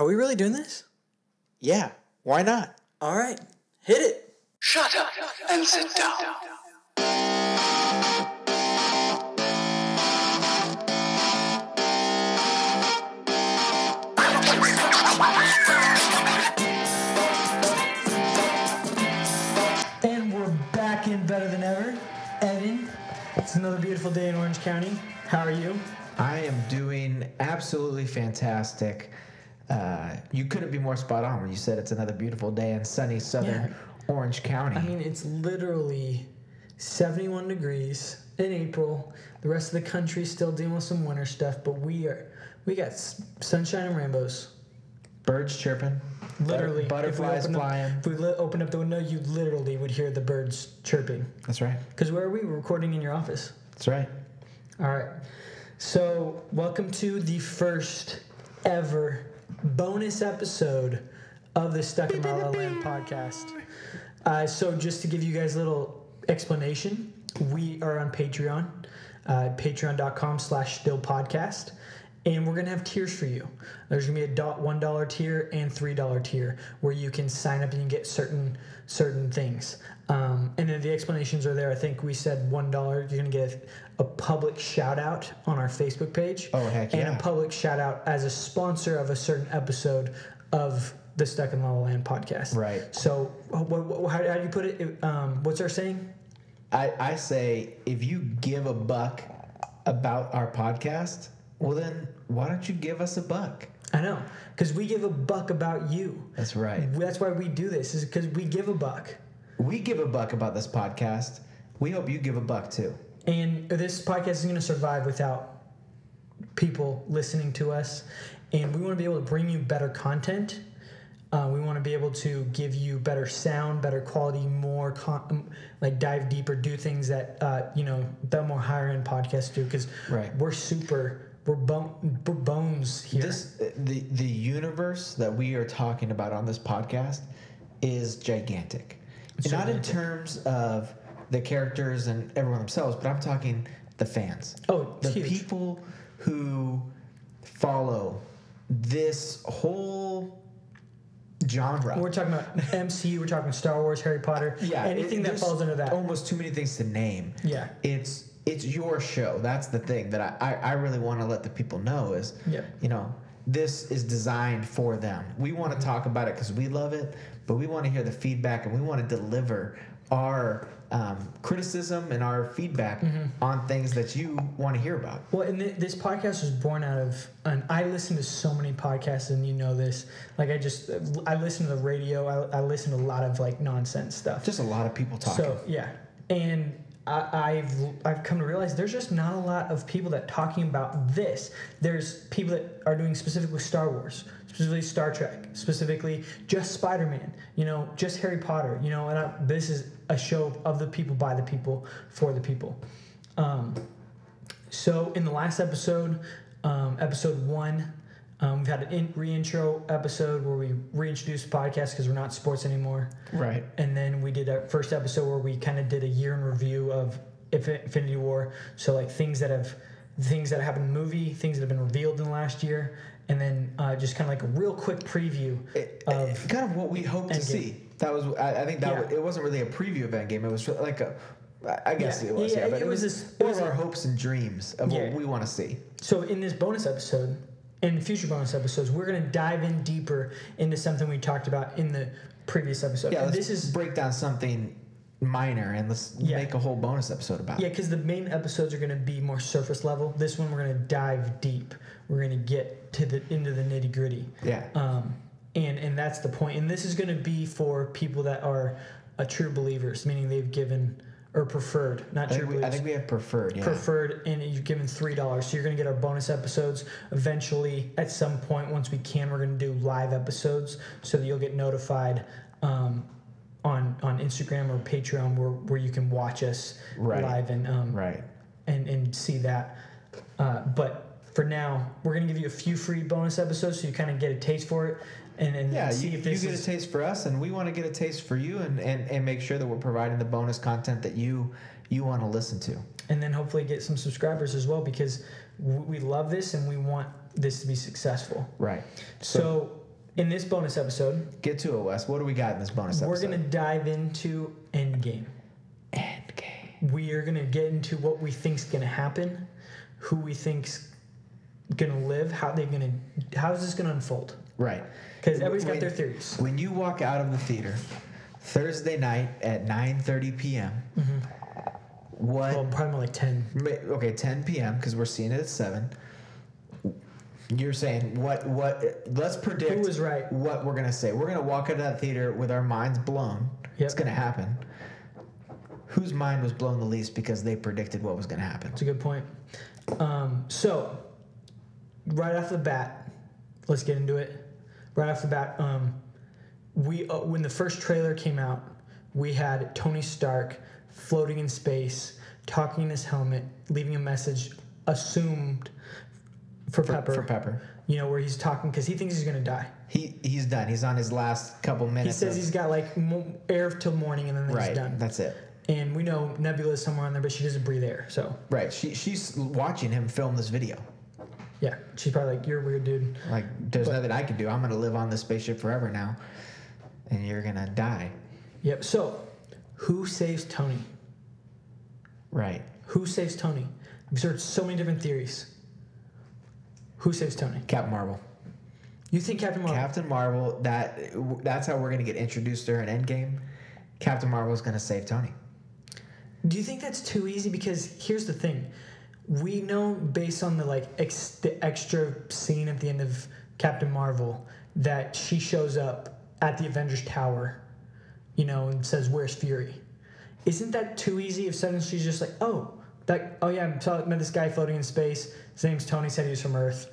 Are we really doing this? Yeah, why not? All right, hit it. Shut up and sit down. And we're back in better than ever. Evan, it's another beautiful day in Orange County. How are you? I am doing absolutely fantastic. Uh, you couldn't be more spot on when you said it's another beautiful day in sunny southern Orange County. I mean, it's literally 71 degrees in April. The rest of the country's still dealing with some winter stuff, but we are we got s- sunshine and rainbows. Birds chirping, Literally, butter- if butterflies up- flying. if we li- opened up the window, you literally would hear the birds chirping. That's right. Because where are we? We're recording in your office. That's right. All right. So, welcome to the first ever bonus episode of the Stuck in La La Land podcast. Uh, so, just to give you guys a little explanation, we are on Patreon, uh, patreon.com slash still podcast. And we're gonna have tiers for you. There's gonna be a dot one dollar tier and three dollar tier where you can sign up and you get certain certain things. Um, and then the explanations are there. I think we said one dollar. You're gonna get a public shout out on our Facebook page. Oh, heck And yeah. a public shout out as a sponsor of a certain episode of the Stuck in La La Land podcast. Right. So, how, how do you put it? It, Um, what's our saying? I, I say if you give a buck about our podcast, well then why don't you give us a buck? I know, because we give a buck about you. That's right. That's why we do this. Is because we give a buck. We give a buck about this podcast. We hope you give a buck too. And this podcast is going to survive without people listening to us. And we want to be able to bring you better content. Uh, we want to be able to give you better sound, better quality, more con- like dive deeper, do things that uh, you know the more higher end podcasts do because Right. we're super, we're, bone, we're bones here. This the the universe that we are talking about on this podcast is gigantic. Not in terms of the characters and everyone themselves, but I'm talking the fans. Oh, the huge. people who follow this whole genre. we're talking about MCU, we're talking Star Wars, Harry Potter, Yeah, anything it- that falls under that. Almost too many things to name. Yeah. It's it's your show. That's the thing that I, I, I really want to let the people know is Yeah. you know, this is designed for them. We want to talk about it because we love it, but we want to hear the feedback and we want to deliver our um, criticism and our feedback Mm-hmm. on things that you want to hear about. Well, and th- this podcast was born out of, and I listen to so many podcasts, and you know this. Like, I just, I listen to the radio. I, I listen to a lot of like nonsense stuff. Just a lot of people talking. So yeah, and I, I've I've come to realize there's just not a lot of people that talking about this. There's people that are doing specifically Star Wars, specifically Star Trek, specifically just Spider Man. You know, just Harry Potter. You know, and I, this is a show of the people by the people for the people. Um, so in the last episode, um, episode one, um, we've had an in- re-intro episode where we reintroduced the podcast because we're not sports anymore. right. And then we did our first episode where we kind of did a year in review of Inf- Infinity War. So like things that have things that happened in the movie, things that have been revealed in the last year, and then uh, just kind of like a real quick preview It- of it- kind of what we hope to see. That was, I, I think that Yeah. was, it wasn't really a preview of Endgame. It was like a, I- I guess Yeah. it was, Yeah, yeah. but it it, was was, this- it was of our a- hopes and dreams of Yeah. what we want to see. So in this bonus episode, in future bonus episodes, we're gonna dive in deeper into something we talked about in the previous episode. Yeah, And let's this is break down something minor and let's Yeah. make a whole bonus episode about Yeah, because the main episodes are going to be more surface level. This one, we're going to dive deep. We're going to get to the into the nitty gritty. Yeah. Um, and and that's the point. And this is going to be for people that are a true believers, meaning they've given or preferred, not I think, we, I think we have preferred, yeah. Preferred, and you've given three dollars, so you're going to get our bonus episodes. Eventually, at some point, once we can, we're going to do live episodes, so that you'll get notified um, on on Instagram or Patreon, where where you can watch us Right. live and um, right. and and see that. Uh, but for now, we're gonna give you a few free bonus episodes so you kind of get a taste for it, and and Yeah, see you, if you get is a taste for us, and we want to get a taste for you, and, and, and make sure that we're providing the bonus content that you you want to listen to. and then hopefully get some subscribers as well because we love this and we want this to be successful. Right. So, in this bonus episode, Get to it, Wes. What do we got in this bonus episode? we're gonna dive into Endgame. Endgame. We are gonna get into what we think's gonna happen, who we think's gonna live, how they're gonna, how is this gonna unfold? Right. Because everybody's got When- their theories. When you walk out of the theater Thursday night at 9:30 p.m. What? Well, probably more like ten. Ma- Okay, 10 p.m. because we're seeing it at seven. You're saying what? What? Let's predict. Who was right? What we're gonna say? We're gonna walk out of that theater with our minds blown. It's gonna happen. Whose mind was blown the least because they predicted what was gonna happen? That's a good point. Um, so, right off the bat, let's get into it. Right off the bat, um, we uh, when the first trailer came out, we had Tony Stark floating in space, talking in his helmet, leaving a message assumed for, For Pepper. For Pepper. You know where he's talking because he thinks he's gonna die. He he's done. He's on his last couple minutes. He says of- he's got like mo- air till morning and then he's done. That's it. And we know Nebula's somewhere on there, but she doesn't breathe air. So Right. She she's watching him film this video. Yeah, she's probably like, "You're a weird dude." Like, there's But- nothing I can do. I'm gonna live on this spaceship forever now, and you're gonna die. Yep. So, who saves Tony? Right. Who saves Tony? We've heard so many different theories. Who saves Tony? Captain Marvel. You think Captain Marvel? Captain Marvel. That that's how we're gonna get introduced to her in Endgame. Captain Marvel is gonna save Tony. Do you think that's too easy? Because here's the thing: we know based on the like ex- the extra scene at the end of Captain Marvel that she shows up at the Avengers Tower, you know, and says, "Where's Fury?" Isn't that too easy? If suddenly she's just like, "Oh, that oh yeah, I met this guy floating in space. His name's Tony. Said he was from Earth,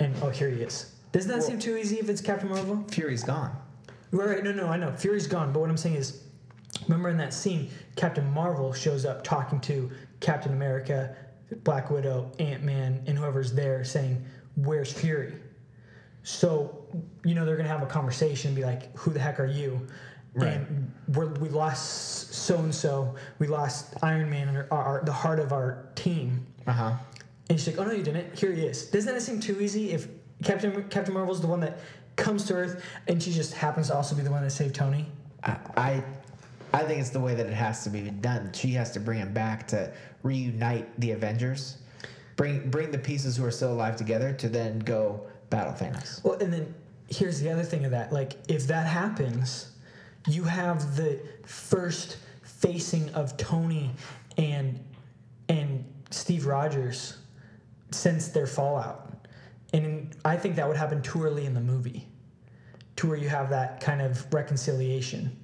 and oh here he is." Doesn't that Well- seem too easy if it's Captain Marvel? Fury's gone. Right, right. No, no, I know. Fury's gone. But what I'm saying is, remember in that scene, Captain Marvel shows up talking to Captain America, Black Widow, Ant Man, and whoever's there saying, Where's Fury? So, you know, they're going to have a conversation and be like, Who the heck are you? Right. And we're, we lost so and so. We lost Iron Man, our, our, the heart of our team. Uh huh. And she's like, "Oh no, you didn't. Here he is." Doesn't that seem too easy? If Captain Captain Marvel's the one that comes to Earth, and she just happens to also be the one that saved Tony. I, I I think it's the way that it has to be done. She has to bring him back to reunite the Avengers, bring bring the pieces who are still alive together to then go battle Thanos. Well, and then here's the other thing of that. Like, if that happens, you have the first facing of Tony and and Steve Rogers since their fallout, and I think that would happen too early in the movie, to where you have that kind of reconciliation.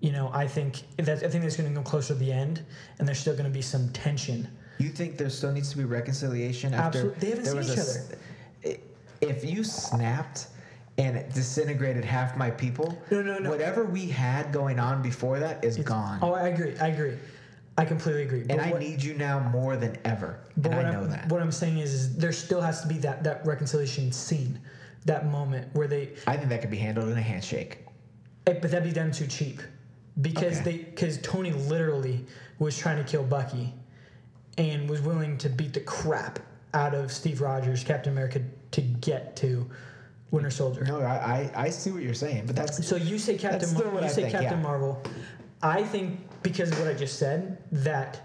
You know, I think that I think that's going to go closer to the end, and there's still going to be some tension. You think there still needs to be reconciliation after Absolutely. They haven't seen each a s- If you snapped and it disintegrated half my people, No, no, no. whatever we had going on before that is gone. Oh, I agree. I agree. I completely agree. and I what- need you now more than ever. But and I I'm, know that. What I'm saying is, is there still has to be that, that reconciliation scene, that moment where they, I think that could be handled in a handshake. eh, but that'd be done too cheap, because Okay. they because Tony literally was trying to kill Bucky, and was willing to beat the crap out of Steve Rogers, Captain America, to get to Winter Soldier. No, I, I, I see what you're saying, but that's So you say Captain, Mar- you I say think, Captain yeah. Marvel. I think because of what I just said that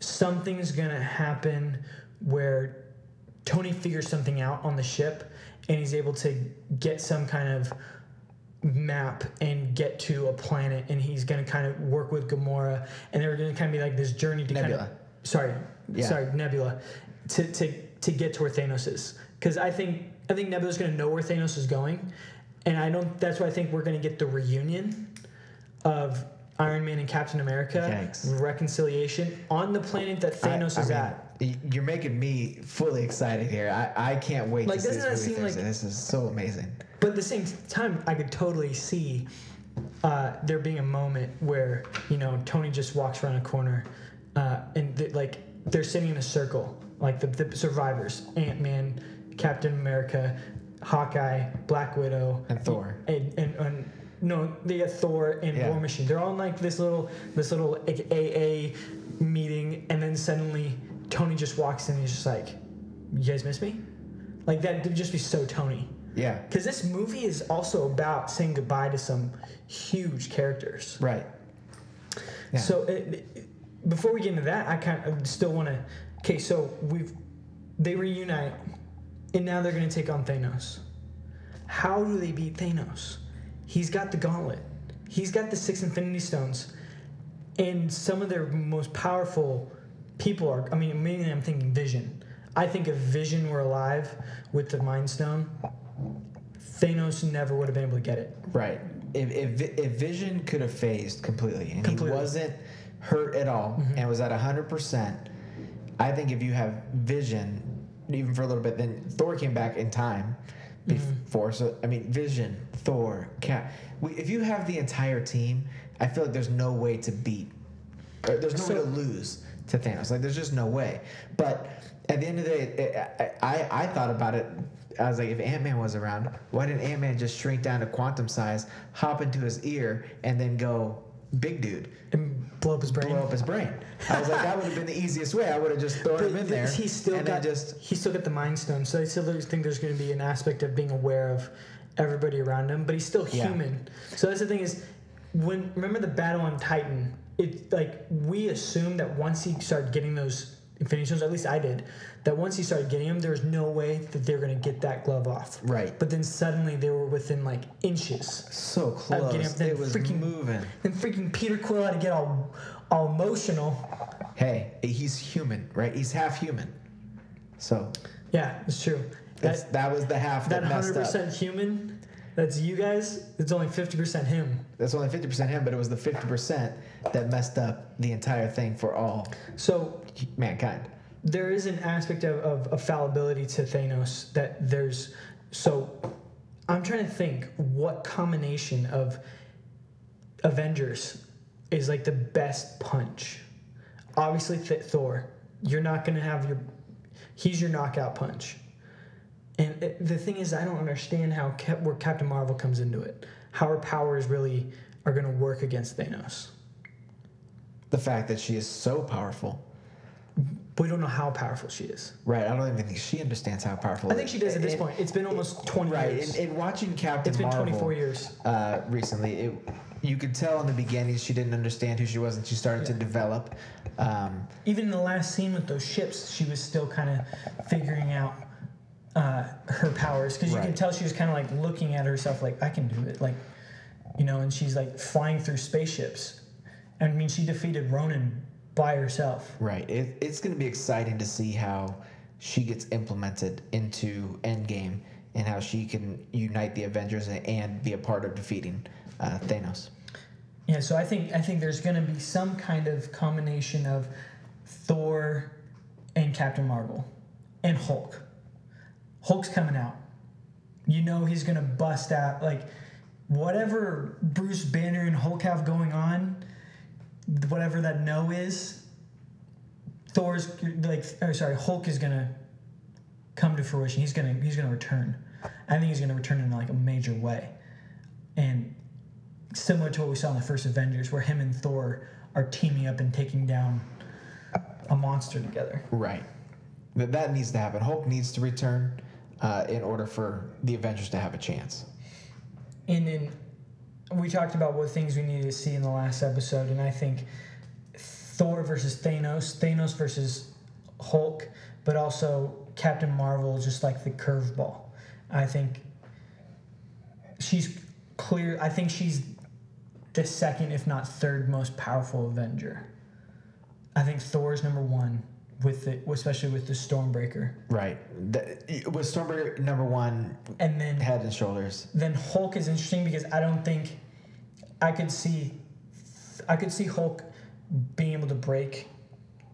something's gonna happen where Tony figures something out on the ship and he's able to get some kind of map and get to a planet and he's gonna kind of work with Gamora and they're gonna kind of be like this journey to kind Nebula. of sorry Yeah. sorry Nebula to, to to get to where Thanos is because I think I think Nebula's gonna know where Thanos is going and I don't that's why I think we're gonna get the reunion of Iron Man and Captain America Yikes. reconciliation on the planet that I- Thanos I is mean, at. You're making me fully excited here. I, I can't wait Like, to see this that movie seem like- This is so amazing. But at the same time, I could totally see uh, there being a moment where you know Tony just walks around a corner, uh, and th- like they're sitting in a circle, like the, the survivors: Ant Man, Captain America, Hawkeye, Black Widow, And Thor. and and, and no, they got Thor and Yeah. War Machine. They're all in like this little this little AA meeting, and then suddenly Tony just walks in. and He's just like, "You guys miss me?" Like that would just be so Tony. Yeah. Because this movie is also about saying goodbye to some huge characters. Right. Yeah. So it, it- before we get into that, I kind of still want to. Okay, so we've they reunite, and now they're going to take on Thanos. How do they beat Thanos? He's got the gauntlet. He's got the six Infinity Stones, and some of their most powerful people are. I mean, mainly I'm thinking Vision. I think if Vision were alive with the Mind Stone, Thanos never would have been able to get it. Right. If, if, if Vision could have phased completely and Completely. he wasn't hurt at all mm-hmm. and was at 100%, I think if you have Vision, even for a little bit, then Thor came back in time mm-hmm. before. So, I mean, Vision, Thor, Cap. We, if you have the entire team, I feel like there's no way to beat, or there's no way to lose to Thanos. Like, there's just no way. But at the end of the day, it, I, I, I thought about it. I was like, if Ant Man was around, why didn't Ant Man just shrink down to quantum size, hop into his ear, and then go big dude, And blow up his brain. blow up his brain? I was like, that would have been the easiest way. I would have just thrown him in there. He's still and got just he's still got the mind stone, so I still think there's going to be an aspect of being aware of everybody around him, but he's still Yeah. human. So that's the thing is, when remember the battle on Titan, it like we assumed that once he started getting those Infinity Stones, at least I did, that once he started getting them, there's no way that they're going to get that glove off. Right. But then suddenly they were within like inches. so getting close. up there, It was freaking- moving. Then freaking Peter Quill had to get all all emotional. Hey, he's human, right? He's half human. So Yeah, it's true. that's, That, that was the half that, that messed hundred up. percent human, that's you guys. It's only fifty percent him. That's only 50% him, but it was the 50% that messed up the entire thing for all So mankind. there is an aspect of, of, of fallibility to Thanos that there's. So I'm trying to think what combination of Avengers is like the best punch. Obviously, Th- Thor. You're not gonna have your. He's your knockout punch. And it, the thing is, I don't understand how Cap, where Captain Marvel comes into it. How her powers really are gonna work against Thanos. The fact that she is so powerful. We don't know how powerful she is. Right. I don't even think she understands how powerful I think she does at this And- point. It's been almost 20 Right. years. In, in watching Captain it's been Marvel 24 years. uh, recently, it, you could tell in the beginning she didn't understand who she was and she started to develop. Um, Even in the last scene with those ships, she was still kind of figuring out uh, her powers because you Right. can tell she was kind of like looking at herself like I can do it, like you know, and she's like flying through spaceships. I mean, she defeated Ronan by herself. Right. It, it's going to be exciting to see how she gets implemented into Endgame and how she can unite the Avengers and, and be a part of defeating uh, Thanos. Yeah, so I think I think there's going to be some kind of combination of Thor and Captain Marvel and Hulk. Hulk's coming out. You know he's going to bust out like whatever Bruce Banner and Hulk have going on, whatever that no is. Thor's like oh sorry, Hulk is going to come to fruition. He's going to he's to return. I think he's going to return in like a major way. And similar to what we saw in the first Avengers, where him and Thor are teaming up and taking down a monster together. Right. That, that needs to happen. Hulk needs to return uh, in order for the Avengers to have a chance. And then we talked about what things we needed to see in the last episode, and I think Thor versus Thanos, Thanos versus Hulk, but also Captain Marvel, just like the curveball. I think she's clear. I think she's the second, if not third, most powerful Avenger. I think Thor is number one with the, especially with the Stormbreaker, Right. The, with Stormbreaker number one, and then head and shoulders. then Hulk is interesting because I don't think I could see I could see Hulk being able to break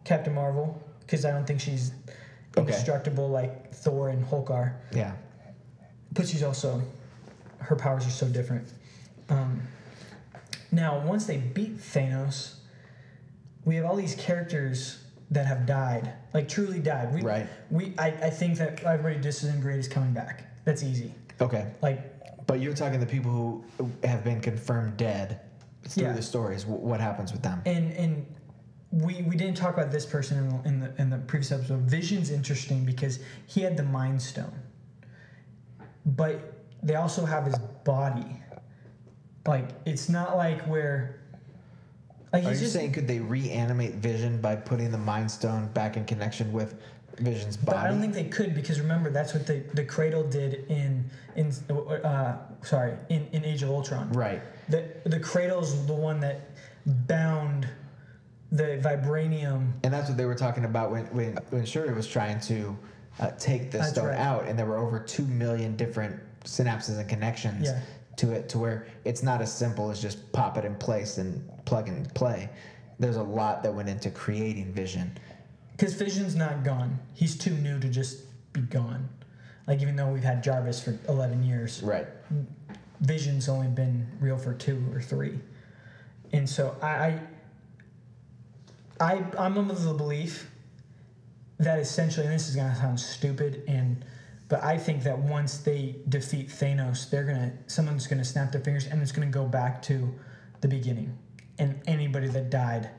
Captain Marvel because I don't think she's Okay. indestructible like Thor and Hulk are. Yeah. But she's also her powers are so different. Um, now, once they beat Thanos, we have all these characters that have died, like truly died. We, Right. We I, I think that everybody disintegrate is coming back. That's easy. Okay. Like But you're talking the people who have been confirmed dead through Yeah. the stories. What happens with them? and and we we didn't talk about this person in the, in the in the previous episode. Vision's interesting because he had the Mind Stone, but they also have his body. Like it's not like where like Are you just saying could they reanimate Vision by putting the Mind Stone back in connection with Vision's body? But I don't think they could because remember that's what the, the Cradle did in in uh, sorry in, in Age of Ultron. right. The the Cradle's the one that bound the vibranium. And that's what they were talking about when when when Shuri was trying to uh, take the That's stone right. out, and there were over two million different synapses and connections Yeah. To it, to where it's not as simple as just pop it in place and plug and play. There's a lot that went into creating Vision. Because Vision's not gone. He's too new to just be gone. Like even though we've had Jarvis for eleven years, Right. Vision's only been real for two or three, and so I, I, I I'm of the belief that essentially, and this is gonna sound stupid, and but I think that once they defeat Thanos, they're gonna someone's gonna snap their fingers, and it's gonna go back to the beginning, and anybody that died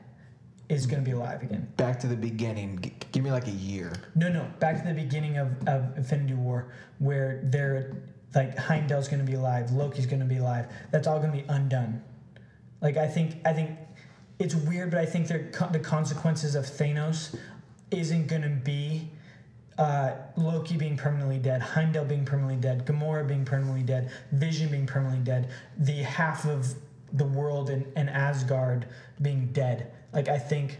is gonna be alive again. Back to the beginning. G- give me like a year. No, no, back to the beginning of, of Infinity War, where they're like Heimdall's gonna be alive, Loki's gonna be alive. That's all gonna be undone. Like I think, I think it's weird, but I think the consequences of Thanos isn't gonna be uh, Loki being permanently dead, Heimdall being permanently dead, Gamora being permanently dead, Vision being permanently dead, the half of the world and, and Asgard being dead. Like I think,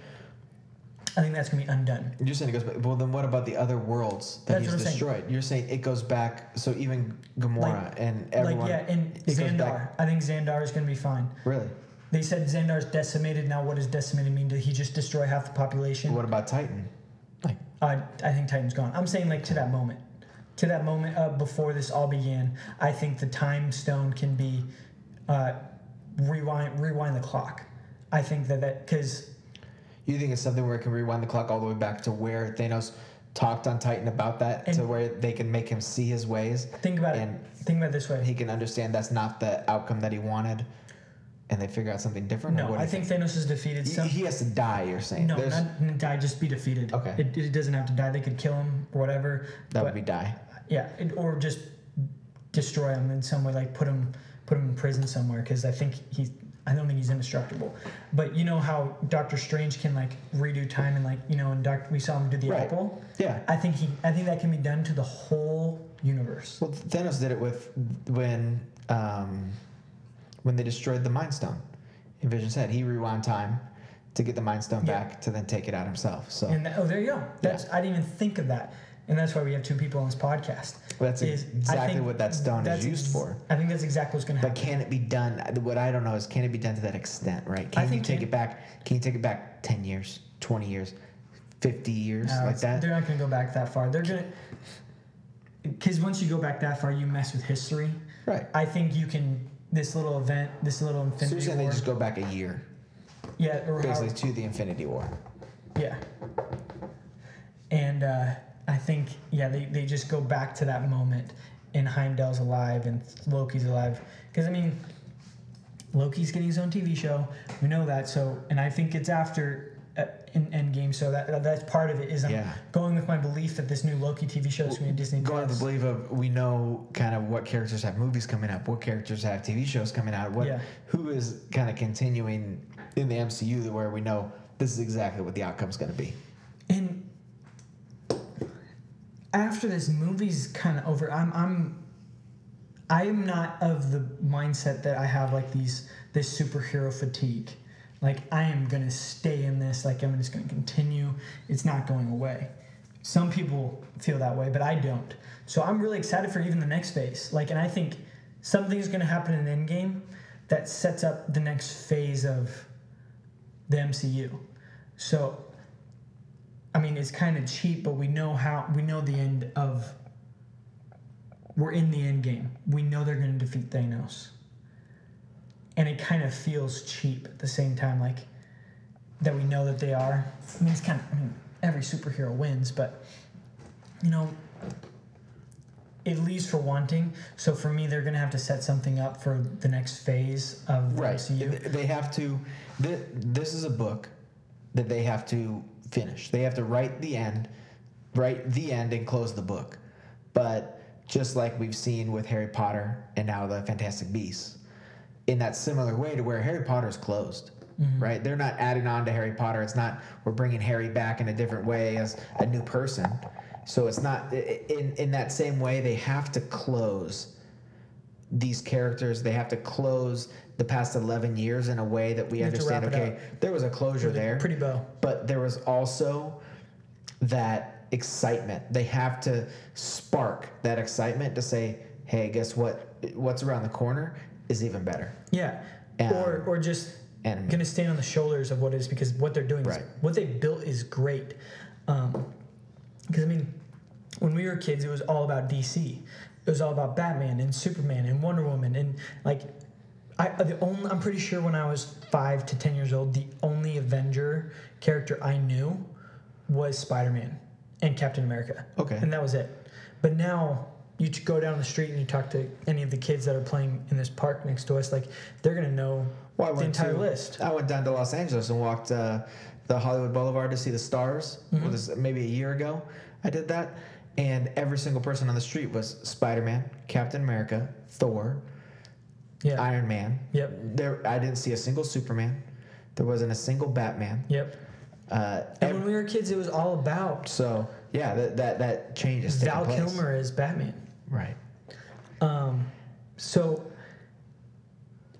I think that's gonna be undone. You're saying it goes back. Well, then what about the other worlds that That's he's I'm saying. destroyed? You're saying it goes back. So even Gamora Like- and everyone. like yeah, and Xandar. I think Xandar is going to be fine. Really? They said Xandar's decimated. Now, what does decimated mean? Did he just destroy half the population? What about Titan? Uh, I think Titan's gone. I'm saying like to that moment, to that moment uh, before this all began. I think the time stone can be uh, rewind rewind the clock. I think that that because You think it's something where it can rewind the clock all the way back to where Thanos talked on Titan about that, to where they can make him see his ways, think about and it. Think about it this way. he can understand that's not the outcome that he wanted, and they figure out something different. or No, I think Thanos is defeated. He- Some, he has to die. You're saying no, There's- not die. Just be defeated. Okay. It, it doesn't have to die. They could kill him or whatever. that but- would be die. Yeah, it, or just destroy him in some way, like put him put him in prison somewhere. Because I think he's, I don't think he's indestructible. But you know how Doctor Strange can like redo time and like you know, and Doctor we saw him do the Right. apple. Yeah. I think he, I think that can be done to the whole universe. Well, Thanos did it with when um, when they destroyed the Mind Stone. In Vision's head, he rewound time to get the Mind Stone Yeah. back to then take it out himself. So And that, oh, there you go. That's I didn't even think of that. And that's why we have two people on this podcast. That's is- exactly what that stone is used ex- for. I think that's exactly what's going to happen. But can it be done? What I don't know is can it be done to that extent, right? Can you take can- it back? Can you take it back ten years, twenty years, fifty years, No, like that? They're not going to go back that far. They're going to because once you go back that far, you mess with history. Right. I think you can this little event, this little So Infinity you're saying War. they just go back a year, yeah, or how, basically to the Infinity War. yeah. And uh, I think yeah, they, they just go back to that moment, and Heimdall's alive and Loki's alive. Because I mean, Loki's getting his own TV show. We know that. So, and I think it's after. In Endgame, so that that's part of it. Is I'm Yeah. going with my belief that this new Loki TV show is going to be Disney Going Plus. the belief of we know kind of what characters have movies coming up, what characters have TV shows coming out, what Yeah. who is kind of continuing in the MCU where we know this is exactly what the outcome's going to be. And after this movie's kind of over, I'm I'm I'm not of the mindset that I have like these this superhero fatigue. Like I am gonna stay in this. Like I'm just gonna continue. It's not going away. Some people feel that way, but I don't. So I'm really excited for even the next phase. Like, and I think something's gonna happen in the Endgame that sets up the next phase of the MCU. So I mean, it's kind of cheap, but we know how we know the end of. We're in the end game. We know they're going to defeat Thanos, and it kind of feels cheap at the same time, like that we know that they are. I mean, it's kind of. I mean, every superhero wins, but you know, it leaves for wanting. So for me, they're going to have to set something up for the next phase of the Right. MCU. They have to. This is a book that they have to finish. They have to write the end, write the end, and close the book. But just like we've seen with Harry Potter and now the Fantastic Beasts, in that similar way to where Harry Potter's closed. Mm-hmm. Right, they're not adding on to Harry Potter. It's not we're bringing Harry back in a different way as a new person. So it's not in in that same way. They have to close these characters. They have to close the past eleven years in a way that we to understand. Okay, there was a closure there Pretty bow. but there was also that excitement. They have to spark that excitement to say, "Hey, guess what? What's around the corner is even better." Yeah. Um, or or just and- gonna stand on the shoulders of what is because what they're doing Right. is what they've built is great. Because I mean, when we were kids, it was all about DC. It was all about Batman and Superman and Wonder Woman and like. I the only I'm pretty sure when I was five to ten years old, the only Avenger character I knew was Spider Man and Captain America. Okay. And that was it. But now you go down the street and you talk to any of the kids that are playing in this park next to us, like they're gonna know Well, the entire to- list. I went down to Los Angeles and walked uh, the Hollywood Boulevard to see the stars. Mm-hmm. Was maybe a year ago. I did that, and every single person on the street was Spider Man, Captain America, Thor, Yeah. Iron Man. Yep. There, I didn't see a single Superman. There wasn't a single Batman. Yep. Uh, And when we were kids, it was all about so yeah, that that that change is Val. Kilmer is Batman. Right. Um, so,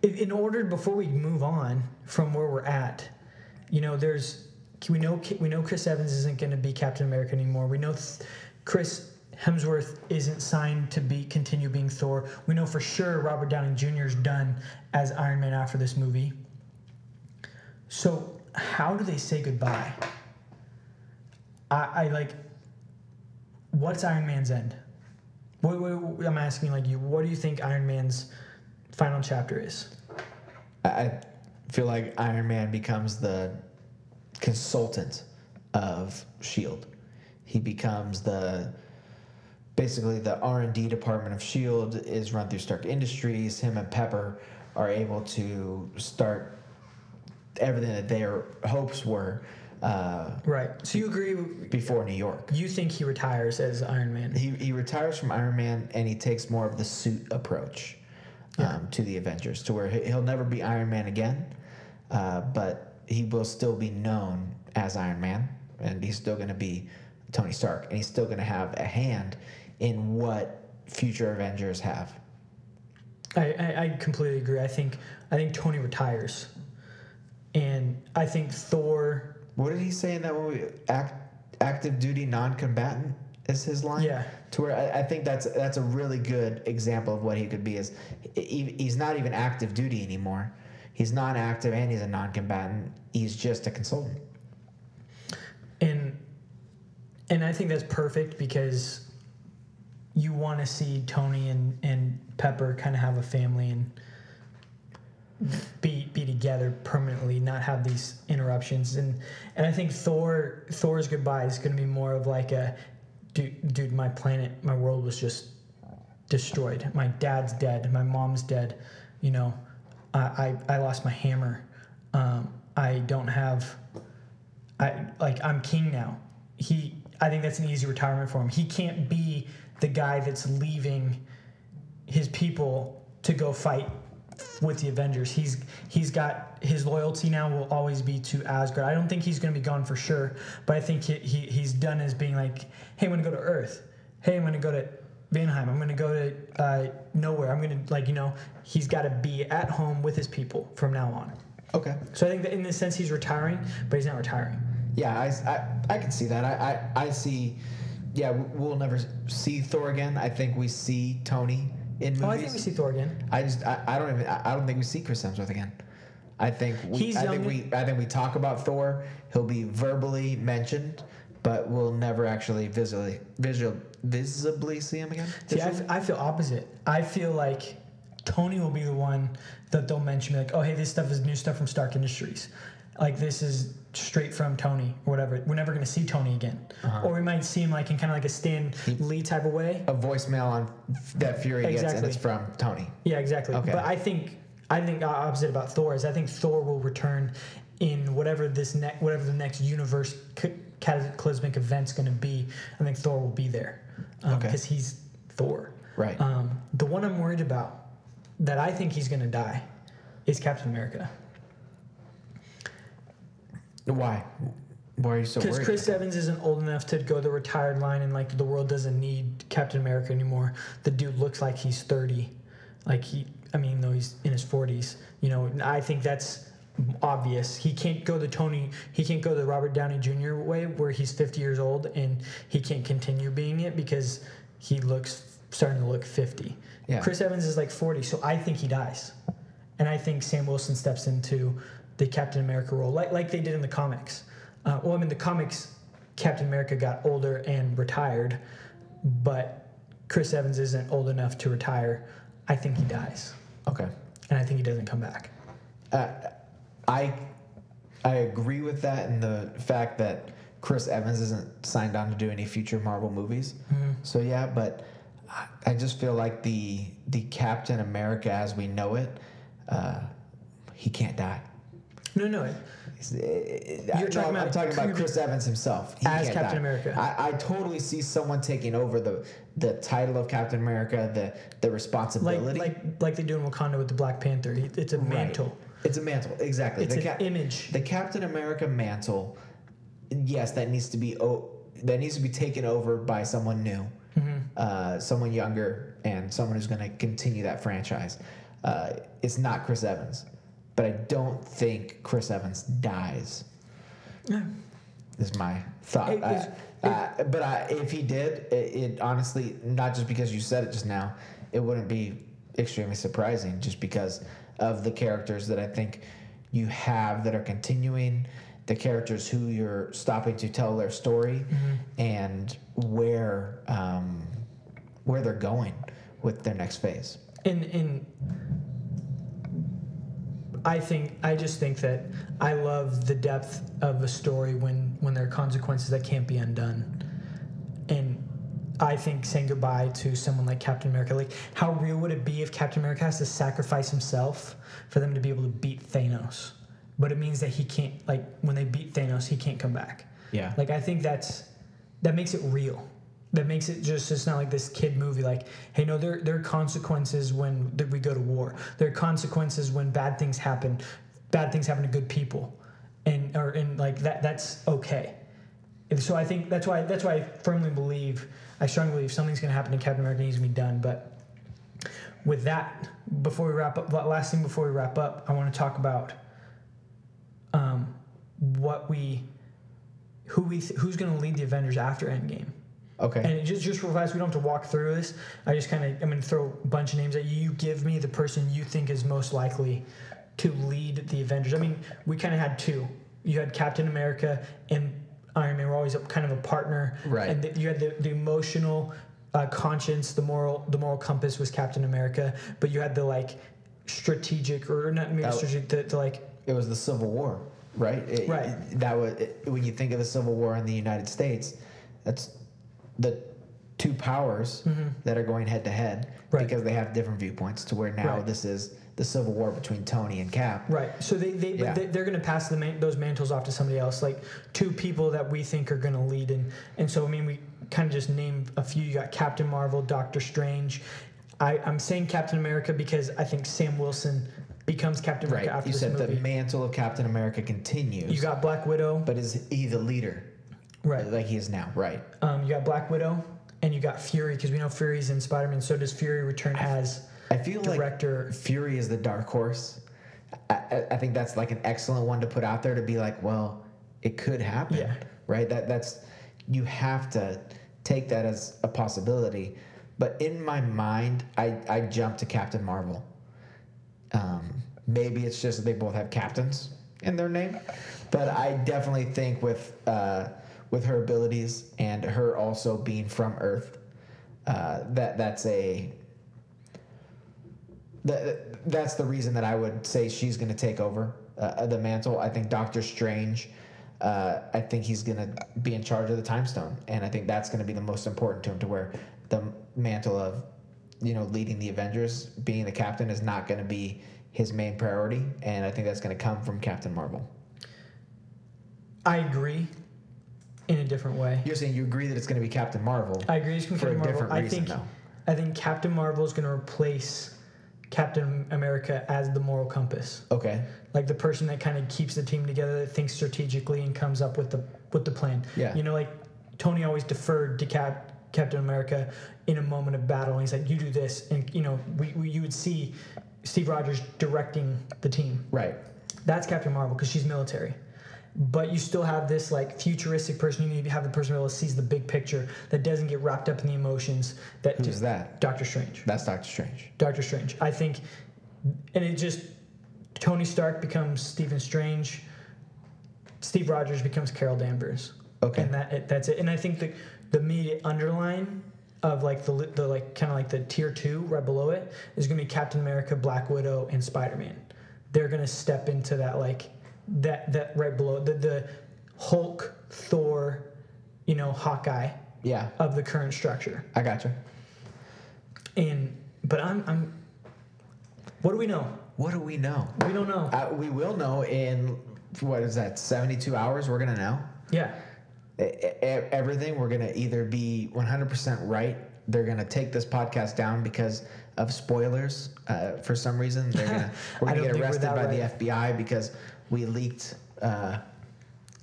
in, order before we move on from where we're at, you know, there's we know we know Chris Evans isn't going to be Captain America anymore. We know th- Chris Hemsworth isn't signed to be continue being Thor. We know for sure Robert Downey Jr. is done as Iron Man after this movie. So, how do they say goodbye? I, I like. What's Iron Man's end? What, what, I'm asking like you. What do you think Iron Man's final chapter is? I feel like Iron Man becomes the consultant of Shield. He becomes the basically the R and D department of Shield is run through Stark Industries. Him and Pepper are able to start everything that their hopes were uh, Right. So you agree? before New York. You think he retires as Iron Man? He, he retires from Iron Man and he takes more of the suit approach um, to the Avengers, to where he- he'll never be Iron Man again, uh, but he will still be known as Iron Man, and he's still going to be Tony Stark, and he's still going to have a hand in what future Avengers have. I, I, I completely agree. I think I think Tony retires, and I think Thor. What did he say in that movie? Act, active duty non-combatant is his line. Yeah. To where I, I think that's that's a really good example of what he could be. Is he, he's not even active duty anymore. He's non-active and he's a non-combatant. He's just a consultant. and and I think that's perfect because you want to see Tony and and Pepper kind of have a family and be be together permanently, not have these interruptions. And and I think Thor Thor's goodbye is going to be more of like a dude, dude, my planet, my world was just destroyed. My dad's dead. My mom's dead. You know, I I, I lost my hammer. Um, I don't have. I like I'm king now. He I think that's an easy retirement for him. He can't be the guy that's leaving his people to go fight with the Avengers. He's he's got his loyalty now will always be to Asgard. I don't think he's going to be gone for sure, but I think he, he he's done as being like, hey, I'm going to go to Earth. Hey, I'm going to go to Vanheim. I'm going to go to uh, nowhere. I'm going to like you know he's got to be at home with his people from now on. Okay. So I think that in this sense he's retiring, but he's not retiring. Yeah, I, I, I can see that. I, I, I see. Yeah, we'll never see Thor again. I think we see Tony in movies. Oh, I think we see Thor again. I just I, I don't even I don't think we see Chris Hemsworth again. I think we He's I think we I think we talk about Thor. He'll be verbally mentioned, but we'll never actually visibly visual visibly see him again. See, I, f- I feel opposite. I feel like Tony will be the one that they'll mention, like, oh, hey, this stuff is new stuff from Stark Industries. Like, this is straight from Tony or whatever. We're never going to see Tony again. Uh-huh. Or we might see him like in kind of like a Stan Lee type of way. a voicemail on that Fury gets, and Exactly. it's from Tony. Yeah, exactly. Okay. But I think I think opposite about Thor is I think Thor will return in whatever this next whatever the next universe ca- cataclysmic event's going to be. I think Thor will be there Okay. because he's Thor. Right. Um, the one I'm worried about that I think he's going to die is Captain America. Why? Why are you so Because? Chris Evans isn't old enough to go the retired line, and like the world doesn't need Captain America anymore. The dude looks like he's thirty, like he. I mean, though he's in his forties. You know, I think that's obvious. He can't go the Tony. He can't go the Robert Downey Jr. way, where he's fifty years old and he can't continue being it because he looks starting to look fifty. Yeah. Chris Evans is like forty, so I think he dies, and I think Sam Wilson steps into the Captain America role, like like they did in the comics. Uh, well, I mean, the comics, Captain America got older and retired, but Chris Evans isn't old enough to retire. I think he dies, okay. and I think he doesn't come back. Uh, I I agree with that and the fact that Chris Evans isn't signed on to do any future Marvel movies. So yeah, but I- I just feel like the the Captain America as we know it, uh, he can't die. No, no, You're talking I'm talking about Chris Evans himself. He As Captain die. America. I, I totally see someone taking over the the title of Captain America, the the responsibility. like like they do in Wakanda with the Black Panther. It's a Right. mantle. It's a mantle, exactly. It's the an cap- image. The Captain America mantle, yes, that needs to be o- that needs to be taken over by someone new, Mm-hmm. uh, someone younger, and someone who's going to continue that franchise. Uh, it's not Chris Evans, but I don't think Chris Evans dies. Yeah. Is my thought. It I- is- uh, but I, if he did, it, it honestly, not just because you said it just now, it wouldn't be extremely surprising just because of the characters that I think you have that are continuing, the characters who you're stopping to tell their story, and where um, where they're going with their next phase. And and I think I just think that I love the depth of a story when when there are consequences that can't be undone. And I think saying goodbye to someone like Captain America, like how real would it be if Captain America has to sacrifice himself for them to be able to beat Thanos? But it means that he can't like when they beat Thanos, he can't come back. Yeah. Like I think that's that makes it real. That makes it just it's not like this kid movie. Like, hey, no, there there are consequences when we go to war. There are consequences when bad things happen. Bad things happen to good people, and or and like that that's okay. And so I think that's why that's why I firmly believe I strongly believe something's going to happen to Captain America needs to be done. But with that, before we wrap up, last thing before we wrap up, I want to talk about um, what we who we th- who's going to lead the Avengers after Endgame. Okay. And it just just real fast, we don't have to walk through this. I just kind of I'm going to throw a bunch of names at you. You give me the person you think is most likely to lead the Avengers. I mean, we kind of had two. You had Captain America and Iron Man were always a, kind of a partner, Right. And the, you had the, the emotional uh, conscience, the moral the moral compass was Captain America, but you had the like strategic or not maybe Oh. strategic, the, the like it was the Civil War, right? It- Right. that was it, when you think of the Civil War in the United States, that's the two powers that are going head to head Mm-hmm. Because they have different viewpoints. To where now Right. this is the Civil War between Tony and Cap. Right. So they, they, Yeah. they they're going to pass the man, those mantles off to somebody else, like two people that we think are going to lead. And and so I mean, we kind of just named a few. You got Captain Marvel, Doctor Strange. I, I'm saying Captain America because I think Sam Wilson becomes Captain Right. America after You said movie. the mantle of Captain America continues. you got Black Widow. but is he the leader? Right. Like he is now. Right. Um, you got Black Widow, and you got Fury because we know Fury's in Spider Man. So does Fury return as I feel director? like Fury is the dark horse. I, I, I think that's like an excellent one to put out there to be like, well, it could happen, Yeah. right? That that's you have to take that as a possibility. But in my mind, I I jump to Captain Marvel. Um, maybe it's just that they both have captains in their name, but I definitely think with uh, with her abilities and her also being from Earth, uh, that that's a that, that's the reason that I would say she's going to take over uh, the mantle. I think Doctor Strange, uh, I think he's going to be in charge of the time stone, and I think that's going to be the most important to him. To where the mantle of, you know, leading the Avengers, being the captain, is not going to be his main priority, and I think that's going to come from Captain Marvel. I agree, in a different way. You're saying you agree that it's going to be Captain Marvel I agree. It's gonna be for a Captain Marvel. different I reason, think though. I think Captain Marvel is going to replace Captain America as the moral compass, Okay. like the person that kind of keeps the team together, that thinks strategically and comes up with the with the plan. Yeah. You know, like Tony always deferred to Cap, Captain America in a moment of battle. And he's like, "You do this," and you know, we, we you would see Steve Rogers directing the team. Right. That's Captain Marvel because she's military. But you still have this like futuristic person. You need to have the person who sees the big picture that doesn't get wrapped up in the emotions. That Who's that? Doctor Strange. That's Doctor Strange. Doctor Strange. I think, and it just Tony Stark becomes Stephen Strange. Steve Rogers becomes Carol Danvers. Okay. And that it, that's it. And I think the the immediate underline of like the the like kind of like the tier two right below it is going to be Captain America, Black Widow, and Spider Man. They're going to step into that like that that right below the the Hulk, Thor, you know, Hawkeye Yeah. of the current structure. I gotcha. And but I'm I'm. What do we know? What do we know? We don't know. Uh, we will know in what is that? Seventy-two hours. We're gonna know. Yeah. E- everything we're gonna either be 100% right they're gonna take this podcast down because of spoilers uh, for some reason they're gonna we're gonna get arrested by right. the fbi because we leaked uh,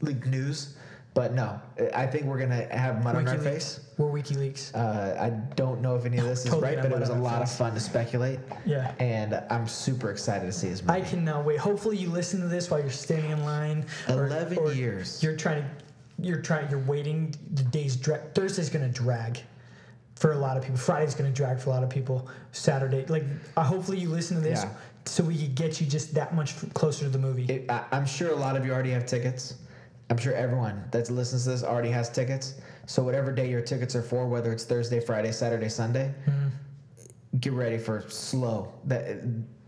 leaked news but no i think we're gonna have mud on our WikiLeaks. face We're WikiLeaks. uh, i don't know if any of this is Totally right not but it mud was a on our lot of face. fun to speculate Yeah. and i'm super excited to see his movie I cannot wait. Hopefully, you listen to this while you're standing in line. or- 11 or years. You're trying to, you're trying, you're waiting. The day's dra- Thursday's gonna drag for a lot of people. Friday's gonna drag for a lot of people. Saturday, like, uh, hopefully you listen to this Yeah. So we could get you just that much closer to the movie. It, I, I'm sure a lot of you already have tickets. I'm sure everyone that listens to this already has tickets. So whatever day your tickets are for, whether it's Thursday, Friday, Saturday, Sunday, get ready for slow. That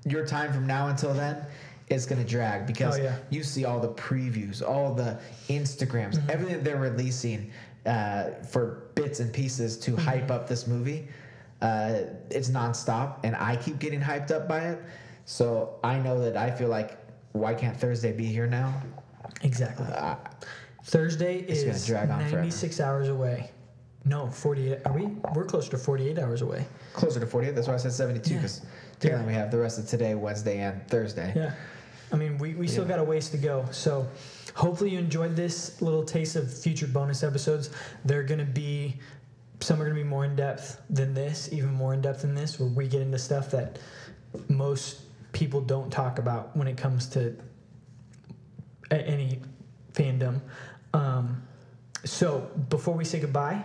your time from now until then is going to drag because Oh, yeah. you see all the previews, all the Instagrams, everything they're releasing uh, for bits and pieces to hype up this movie. Uh, it's nonstop, and I keep getting hyped up by it. So I know that I feel like, why can't Thursday be here now? Exactly. Uh, Thursday is drag on forever. 96 hours away. No, 48. Are we? We're closer to 48 hours away. closer to 48. That's why I said 72 Yeah. because technically we have the rest of today, Wednesday, and Thursday. Yeah. I mean, we, we still Yeah. got a ways to go. So hopefully you enjoyed this little taste of future bonus episodes. They're going to be, some are going to be more in depth than this, even more in depth than this, where we get into stuff that most people don't talk about when it comes to any fandom. Um, so before we say goodbye,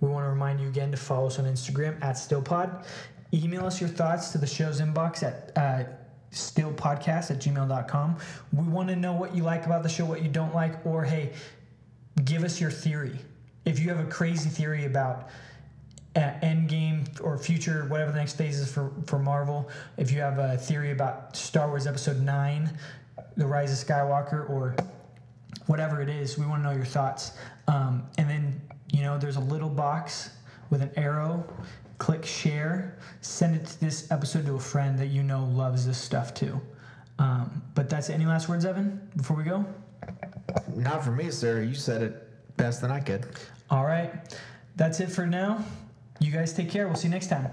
we want to remind you again to follow us on Instagram at StillPod. Email us your thoughts to the show's inbox at uh, stillpodcast at gmail.com. We want to know what you like about the show, what you don't like, or hey, give us your theory. If you have a crazy theory about uh, Endgame or future, whatever the next phase is for, for Marvel, if you have a theory about Star Wars Episode 9, The Rise of Skywalker, or whatever it is, we want to know your thoughts. Um, and then, you know, there's a little box with an arrow. Click share, send it to this episode to a friend that you know loves this stuff too. Um, but that's it. Any last words, Evan, before we go? Not for me, sir. You said it best than I could. All right. That's it for now. You guys take care. We'll see you next time.